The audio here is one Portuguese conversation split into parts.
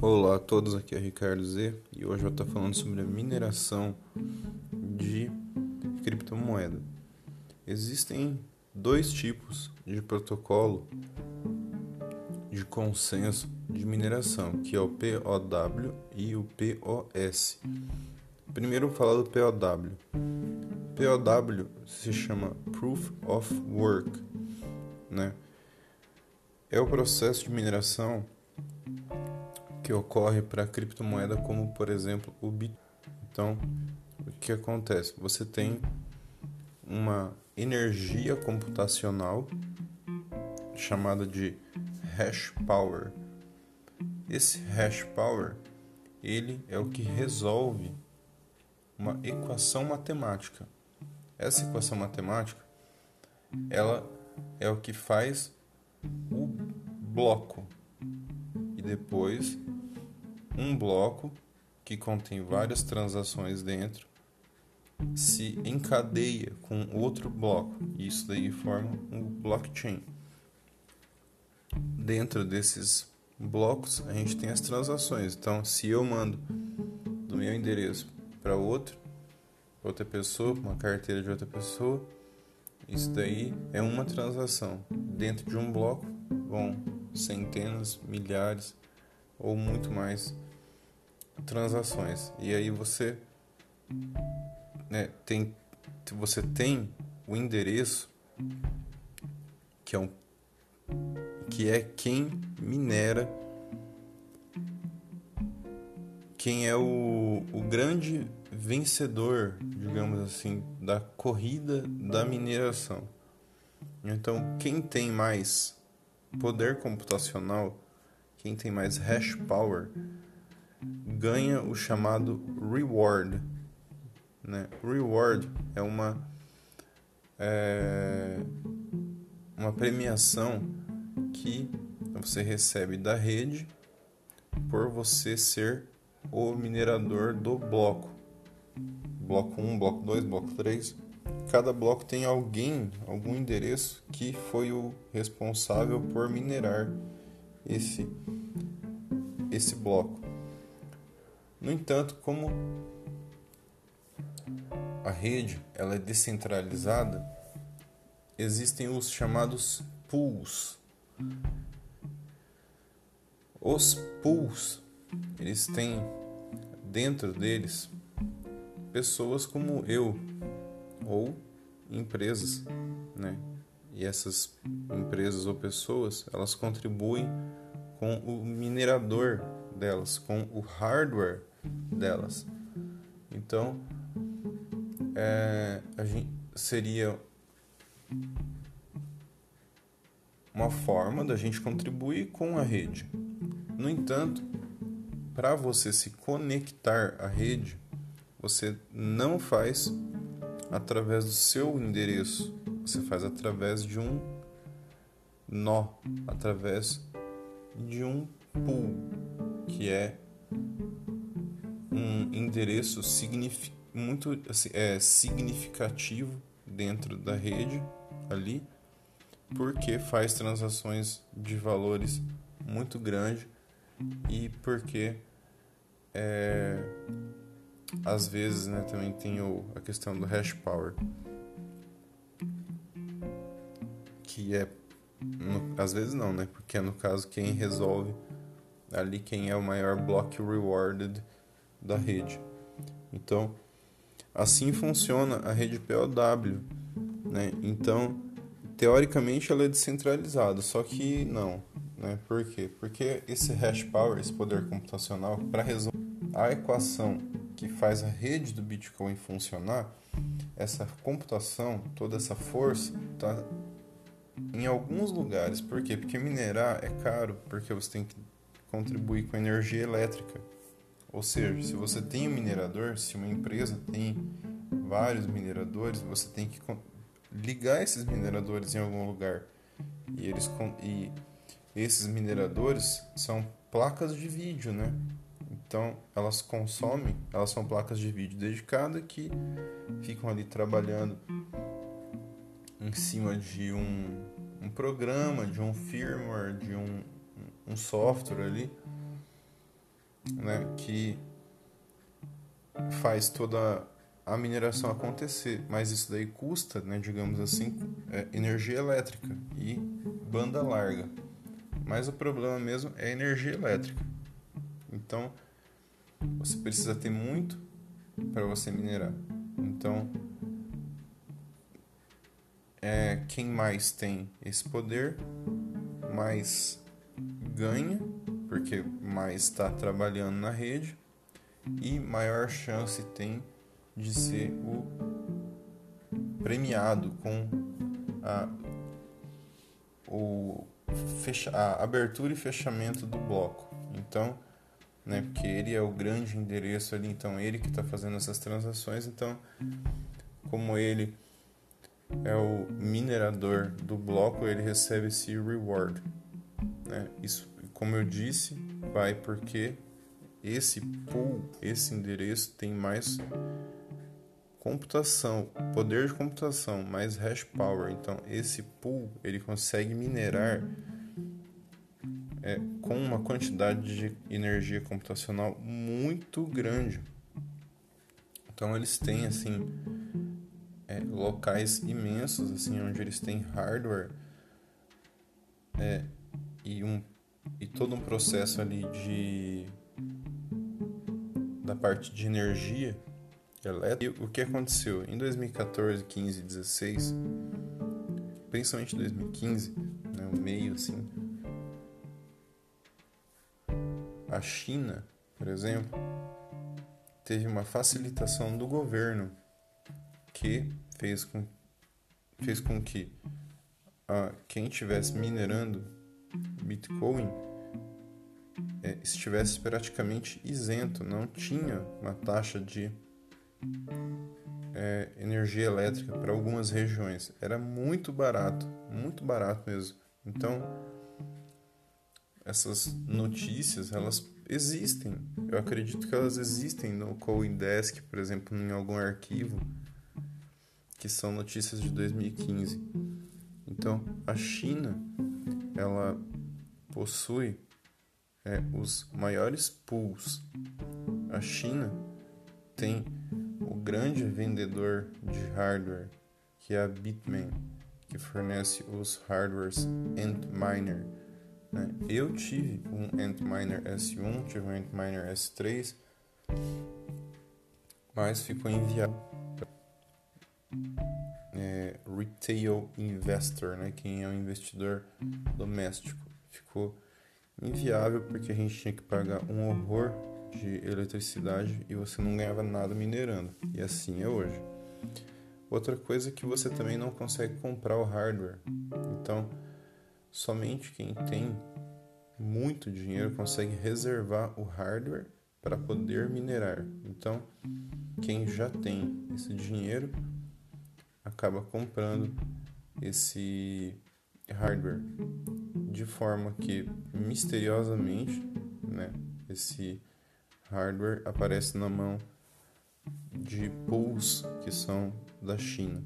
Olá a todos, aqui é Ricardo Z e hoje eu estar falando sobre a mineração de criptomoeda. Existem dois tipos de protocolo de consenso de mineração, que é o POW e o POS. Primeiro vou falar do POW. POW se chama Proof of Work, né? É o processo de mineração que ocorre para criptomoeda como, por exemplo, o Bitcoin. Então, o que acontece? Você tem uma energia computacional chamada de hash power. Esse hash power, ele é o que resolve uma equação matemática. Essa equação matemática, ela é o que faz o bloco e depois um bloco que contém várias transações dentro se encadeia com outro bloco e isso daí forma um blockchain. Dentro desses blocos a gente tem as transações. Então, se eu mando do meu endereço para outro, outra pessoa, uma carteira de outra pessoa, isso daí é uma transação. Dentro de um bloco vão centenas, milhares ou muito mais transações. E aí você né, tem você tem o endereço que é um que é quem minera quem é o, o grande vencedor, digamos assim, da corrida da mineração. Então, quem tem mais poder computacional, quem tem mais hash power, ganha o chamado reward. Né? Reward é uma é uma premiação que você recebe da rede por você ser o minerador do bloco. Bloco 1, bloco 2, bloco 3. Cada bloco tem alguém, algum endereço que foi o responsável por minerar esse esse bloco. No entanto, como a rede ela é descentralizada, existem os chamados pools. Os pools, eles têm dentro deles pessoas como eu ou empresas, né? E essas empresas ou pessoas, elas contribuem com o minerador delas, com o hardware delas. Então, é, a gente, seria uma forma da gente contribuir com a rede. No entanto, para você se conectar à rede, você não faz através do seu endereço, você faz através de um nó, através de um pool, que é um endereço muito assim, é, significativo dentro da rede ali, porque faz transações de valores muito grandes e porque é, às vezes né, também tem o, a questão do hash power, que é no, às vezes não, né? Porque é no caso quem resolve ali quem é o maior block rewarded da rede. Então, assim funciona a rede POW, né? Então, teoricamente ela é descentralizada, só que não, né? Por quê? Porque esse hash power, esse poder computacional para resolver a equação que faz a rede do Bitcoin funcionar, essa computação, toda essa força está em alguns lugares. Por quê? Porque minerar é caro, porque você tem que contribuir com energia elétrica. Ou seja, se você tem um minerador, se uma empresa tem vários mineradores, você tem que ligar esses mineradores em algum lugar. E eles e esses mineradores são placas de vídeo, né? Então, elas consomem, elas são placas de vídeo dedicadas que ficam ali trabalhando em cima de um, um programa, de um firmware, de um, um software ali né, que faz toda a mineração acontecer, mas isso daí custa, né, digamos assim, é, energia elétrica e banda larga. Mas o problema mesmo é energia elétrica. Então, você precisa ter muito para você minerar. Então, é, quem mais tem esse poder, mais ganha, porque mais está trabalhando na rede e maior chance tem de ser o premiado com a, o a abertura e fechamento do bloco. Então, né, porque ele é o grande endereço ali, então ele que está fazendo essas transações, então como ele é o minerador do bloco, ele recebe esse reward. Né? Isso, como eu disse, vai porque esse pool, esse endereço tem mais computação, poder de computação, mais hash power. Então, esse pool ele consegue minerar é, com uma quantidade de energia computacional muito grande. Então, eles têm assim é, locais imensos, assim, onde eles têm hardware é, e um e todo um processo ali de da parte de energia elétrica. E o que aconteceu em 2014, 15, 16, principalmente 2015, né, o meio assim, a China, por exemplo, teve uma facilitação do governo que fez com, fez com que a, quem estivesse minerando Bitcoin é, estivesse praticamente isento, não tinha uma taxa de é, energia elétrica para algumas regiões. Era muito barato, muito barato mesmo. Então, essas notícias, elas existem. Eu acredito que elas existem no CoinDesk, por exemplo, em algum arquivo, que são notícias de 2015. Então, a China, ela possui é, os maiores pools. A China tem o grande vendedor de hardware, que é a Bitmain, que fornece os hardwares Antminer. Né? Eu tive um Antminer S1, tive um Antminer S3, mas ficou enviado é, retail investor, né? quem é um investidor doméstico. Ficou inviável porque a gente tinha que pagar um horror de eletricidade e você não ganhava nada minerando. E assim é hoje. Outra coisa é que você também não consegue comprar o hardware. Então, somente quem tem muito dinheiro consegue reservar o hardware para poder minerar. Então, quem já tem esse dinheiro acaba comprando esse hardware de forma que misteriosamente, né, esse hardware aparece na mão de pools que são da China.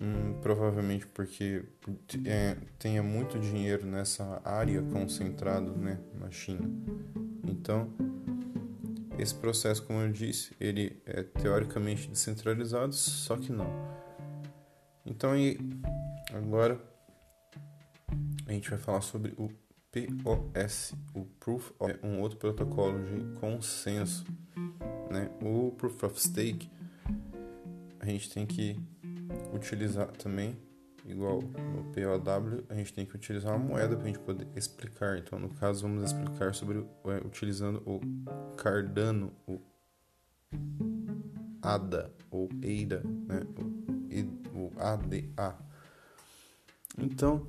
Hum, provavelmente porque é, tenha muito dinheiro nessa área concentrado né, na China. Então, esse processo, como eu disse, ele é teoricamente descentralizado, só que não. Então, e agora a gente vai falar sobre o POS, o Proof of, é um outro protocolo de consenso. Né? O Proof of Stake a gente tem que utilizar também, igual no POW, a gente tem que utilizar uma moeda para a gente poder explicar. Então, no caso, vamos explicar sobre é, utilizando o Cardano, o ADA ou EIDA, né? o, o ADA. Então,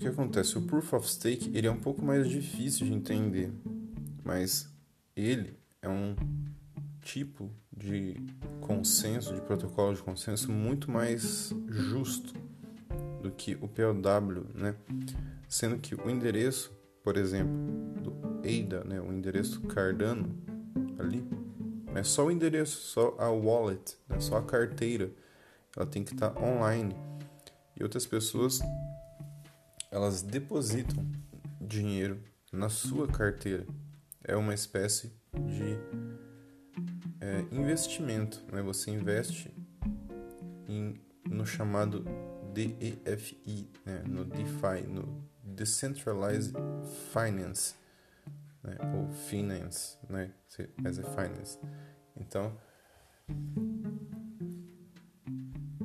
que acontece? O Proof of Stake ele é um pouco mais difícil de entender, mas ele é um tipo de consenso, de protocolo de consenso muito mais justo do que o POW, né? Sendo que o endereço, por exemplo, do ADA, né, o endereço Cardano ali, é só o endereço, só a wallet, né, só a carteira, ela tem que estar tá online. E outras pessoas elas depositam dinheiro na sua carteira. É uma espécie de é, investimento. Né? Você investe em, no chamado DEFI, né? no DeFi, no Decentralized Finance, né? ou Finance, né? mas é Finance. Então,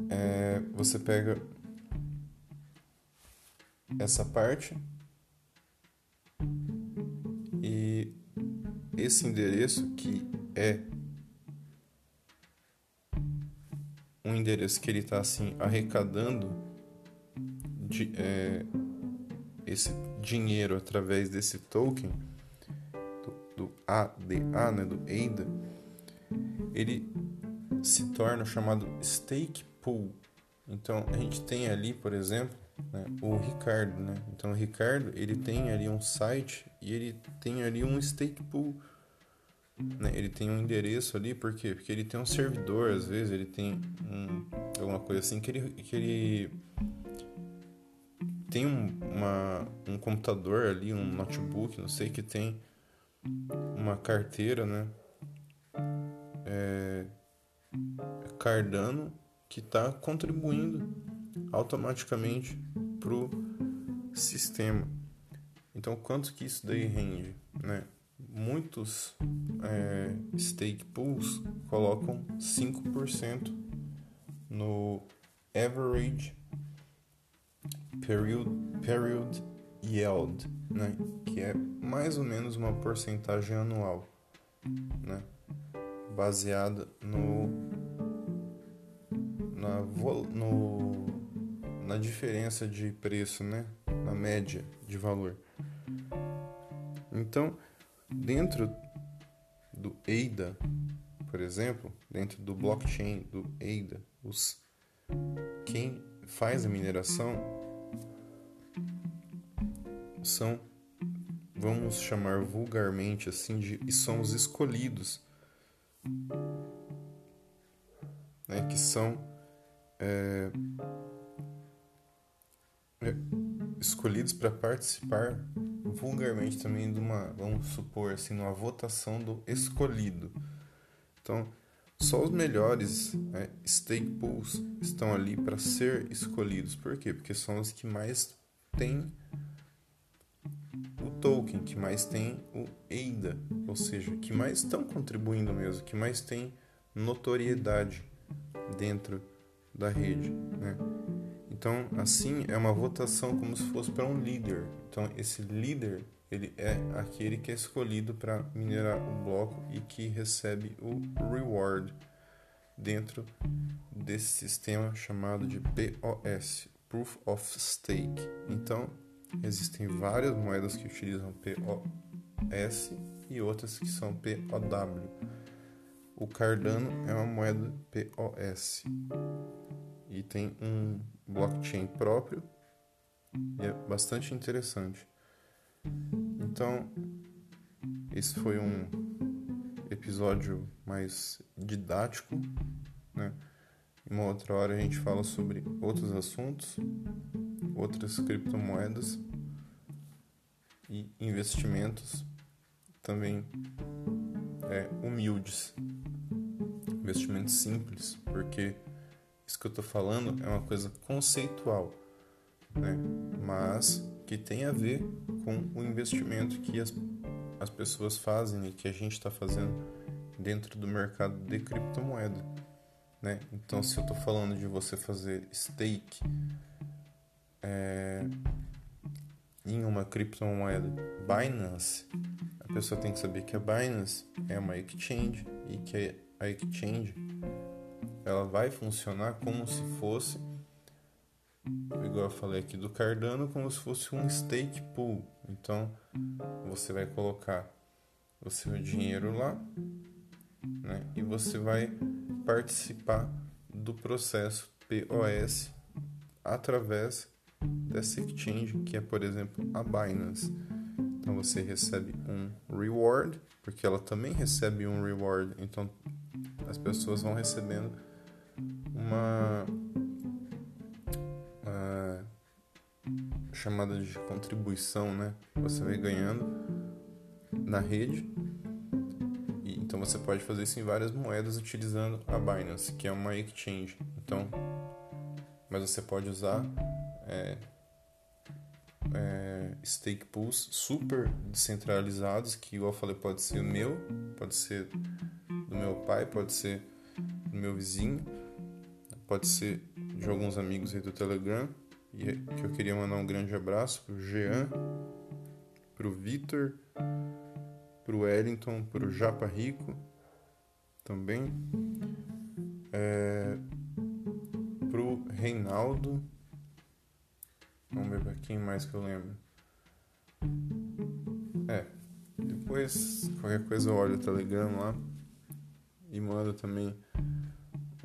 é, você pega essa parte e esse endereço que é um endereço que ele está assim arrecadando de, é, esse dinheiro através desse token do, do ADA, né, do ADA, ele se torna chamado stake pool. Então a gente tem ali, por exemplo, né, o Ricardo, né? Então o Ricardo ele tem ali um site e ele tem ali um stake pool. Né? Ele tem um endereço ali, por quê? Porque ele tem um servidor, às vezes ele tem um, alguma coisa assim que ele, que ele tem um, uma, um computador ali, um notebook, não sei, que tem uma carteira, né? É, Cardano que está contribuindo automaticamente para o sistema. Então, quanto que isso daí rende? Né? Muitos é, stake pools colocam 5% no average period, period yield, né? que é mais ou menos uma porcentagem anual, né? baseada no, na, no, na diferença de preço, né? na média de valor. Então, dentro do ADA, por exemplo, dentro do blockchain do ADA, os, quem faz a mineração são, vamos chamar vulgarmente assim, de, são os escolhidos, né, que são é, é, escolhidos para participar vulgarmente também de uma, vamos supor assim, numa votação do escolhido. Então, só os melhores né, stake pools estão ali para ser escolhidos. Por quê? Porque são os que mais têm o token, que mais tem o ADA, ou seja, que mais estão contribuindo mesmo, que mais tem notoriedade dentro da rede, né? Então, assim, é uma votação como se fosse para um líder. Então, esse líder, ele é aquele que é escolhido para minerar o bloco e que recebe o reward dentro desse sistema chamado de POS, Proof of Stake. Então, existem várias moedas que utilizam POS e outras que são POW. O Cardano é uma moeda POS e tem um blockchain próprio e é bastante interessante. Então, esse foi um episódio mais didático, né? Em uma outra hora a gente fala sobre outros assuntos, outras criptomoedas e investimentos também é, humildes, investimentos simples, porque isso que eu estou falando é uma coisa conceitual, né? mas que tem a ver com o investimento que as, as pessoas fazem e que a gente está fazendo dentro do mercado de criptomoeda. Né? Então, se eu estou falando de você fazer stake é, em uma criptomoeda Binance, a pessoa tem que saber que a Binance é uma exchange e que a exchange ela vai funcionar como se fosse, igual eu falei aqui do Cardano, como se fosse um stake pool. Então você vai colocar o seu dinheiro lá né, e você vai participar do processo POS através dessa exchange, que é, por exemplo, a Binance. Então você recebe um reward, porque ela também recebe um reward. Então as pessoas vão recebendo uma, uma chamada de contribuição, né? Você vai ganhando na rede. E, então você pode fazer isso em várias moedas utilizando a Binance, que é uma exchange. Então, mas você pode usar é, é, stake pools super descentralizados, que igual eu falei, pode ser meu, pode ser do meu pai, pode ser do meu vizinho, pode ser de alguns amigos aí do Telegram. E é que eu queria mandar um grande abraço pro Jean, pro Vitor, pro Wellington, pro Japa Rico também, é, pro Reinaldo Vamos ver pra quem mais que eu lembro. É. Depois, qualquer coisa eu olho o Telegram lá. E mando também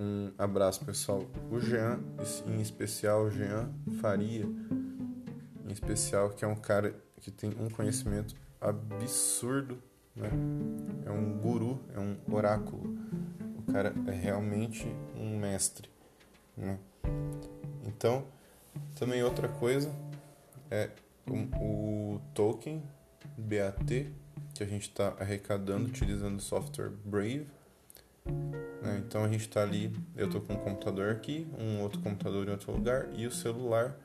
um abraço, pessoal. O Jean, em especial, o Jean Faria, em especial, que é um cara que tem um conhecimento absurdo, né? É um guru, é um oráculo. O cara é realmente um mestre, né? Então, também outra coisa é o, o token BAT que a gente está arrecadando utilizando o software Brave. Né? Então a gente está ali, eu estou com um computador aqui, um outro computador em outro lugar e o celular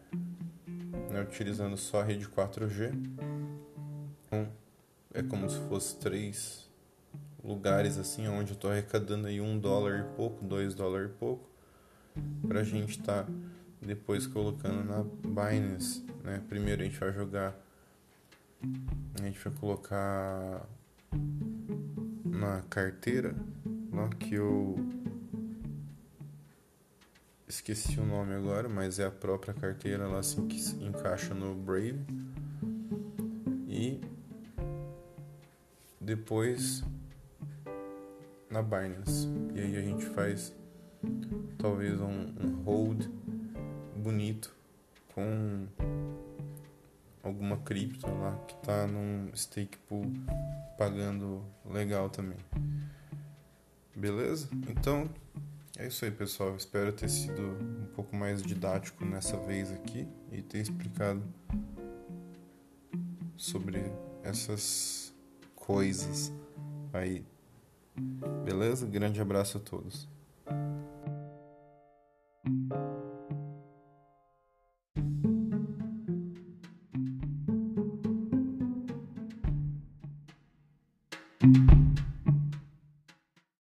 né? utilizando só a rede 4G. Então é como se fosse três lugares assim onde eu estou arrecadando aí um dólar e pouco, dois dólares e pouco para a gente estar tá depois colocando na Binance, né? Primeiro a gente vai jogar, a gente vai colocar na carteira que eu esqueci o nome agora, mas é a própria carteira lá assim que se encaixa no Brave e depois na Binance e aí a gente faz talvez um, um hold bonito com alguma cripto lá que tá num stake pool pagando legal também. Beleza? Então é isso aí, pessoal. Espero ter sido um pouco mais didático nessa vez aqui e ter explicado sobre essas coisas aí. Beleza? Grande abraço a todos.